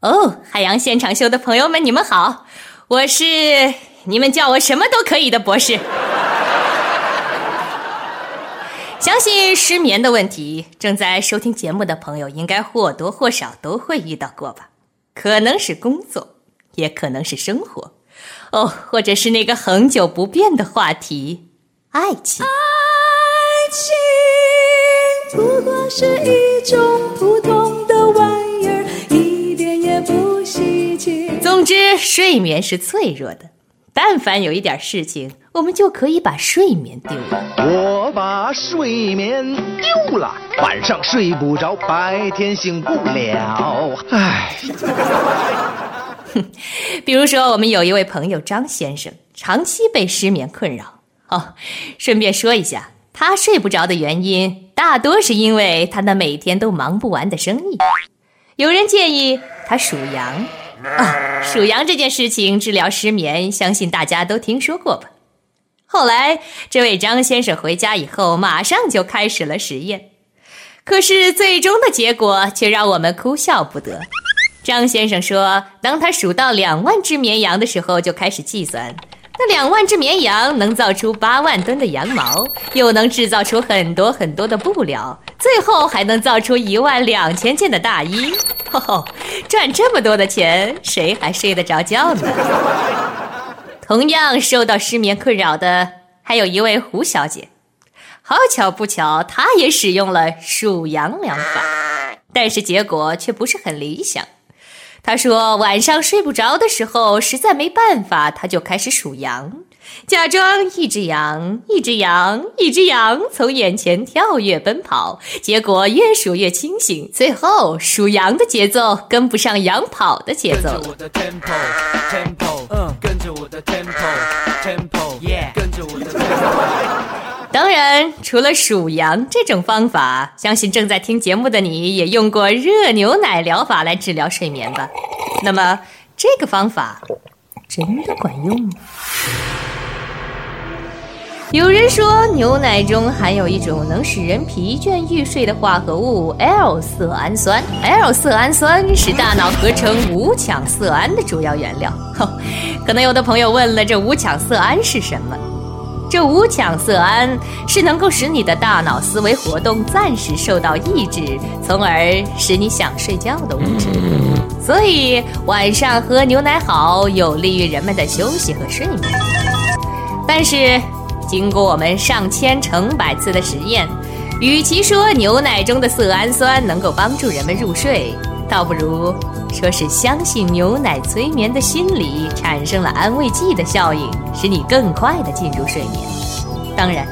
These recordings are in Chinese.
哦，海洋现场秀的朋友们，你们好，我是你们叫我什么都可以的博士。相信失眠的问题，正在收听节目的朋友应该或多或少都会遇到过吧？可能是工作，也可能是生活，哦，或者是那个恒久不变的话题——爱情。爱情不过是一种普通睡眠是脆弱的，但凡有一点事情，我们就可以把睡眠丢了。我把睡眠丢了，晚上睡不着，白天醒不了。唉，比如说，我们有一位朋友张先生，长期被失眠困扰。哦，顺便说一下，他睡不着的原因，大多是因为他那每天都忙不完的生意。有人建议他属羊啊，数羊这件事情治疗失眠，相信大家都听说过吧？后来，这位张先生回家以后，马上就开始了实验，可是最终的结果却让我们哭笑不得。张先生说，当他数到两万只绵羊的时候，就开始计算，那两万只绵羊能造出八万吨的羊毛，又能制造出很多很多的布料，最后还能造出一万两千件的大衣。吼吼，赚这么多的钱，谁还睡得着觉呢？同样受到失眠困扰的还有一位胡小姐，好巧不巧，她也使用了数羊疗法，但是结果却不是很理想。她说晚上睡不着的时候，实在没办法，她就开始数羊，假装一只羊、一只羊、一只羊从眼前跳跃奔跑，结果越数越清醒，最后数羊的节奏跟不上羊跑的节奏了。我的 tempo tempo，嗯，跟着我的 tempo tempo，yeah，跟着我的 tempo。当然，除了数羊这种方法，相信正在听节目的你也用过热牛奶疗法来治疗睡眠吧？那么，这个方法真的管用吗？有人说牛奶中含有一种能使人疲倦欲睡的化合物 L 色氨酸，L 色氨酸是大脑合成五羟色胺的主要原料。哼，可能有的朋友问了，这五羟色胺是什么？这五羟色胺是能够使你的大脑思维活动暂时受到抑制，从而使你想睡觉的物质。所以晚上喝牛奶好，有利于人们的休息和睡眠。但是，经过我们上千成百次的实验，与其说牛奶中的色氨酸能够帮助人们入睡，倒不如说是相信牛奶催眠的心理产生了安慰剂的效应，使你更快的进入睡眠。当然，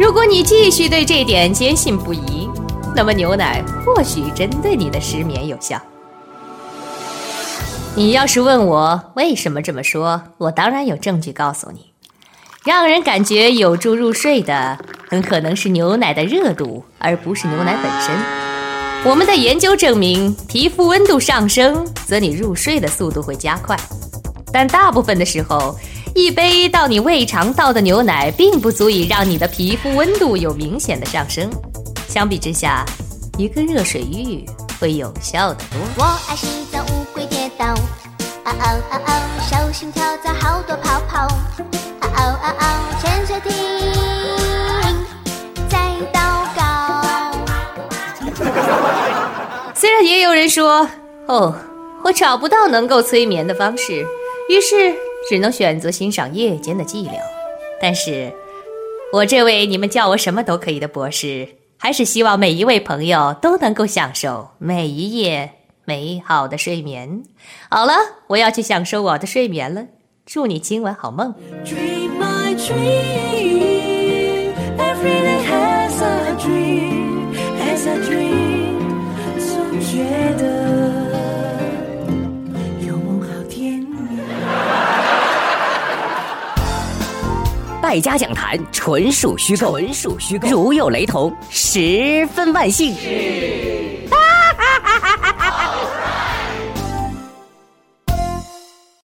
如果你继续对这点坚信不疑，那么牛奶或许真对你的失眠有效。你要是问我为什么这么说，我当然有证据告诉你。让人感觉有助入睡的，很可能是牛奶的热度，而不是牛奶本身。我们的研究证明，皮肤温度上升，则你入睡的速度会加快。但大部分的时候，一杯到你胃肠道的牛奶并不足以让你的皮肤温度有明显的上升。相比之下，一个热水浴会有效的多。我爱洗澡，乌龟跌倒，嗷嗷嗷嗷，小心跳蚤然也有人说，哦，我找不到能够催眠的方式，于是只能选择欣赏夜间的寂寥。但是，我这位你们叫我什么都可以的博士，还是希望每一位朋友都能够享受每一夜美好的睡眠。好了，我要去享受我的睡眠了，祝你今晚好梦。Dream my dream, 败家讲坛纯属虚构，纯属虚构，如有雷同，十分万幸。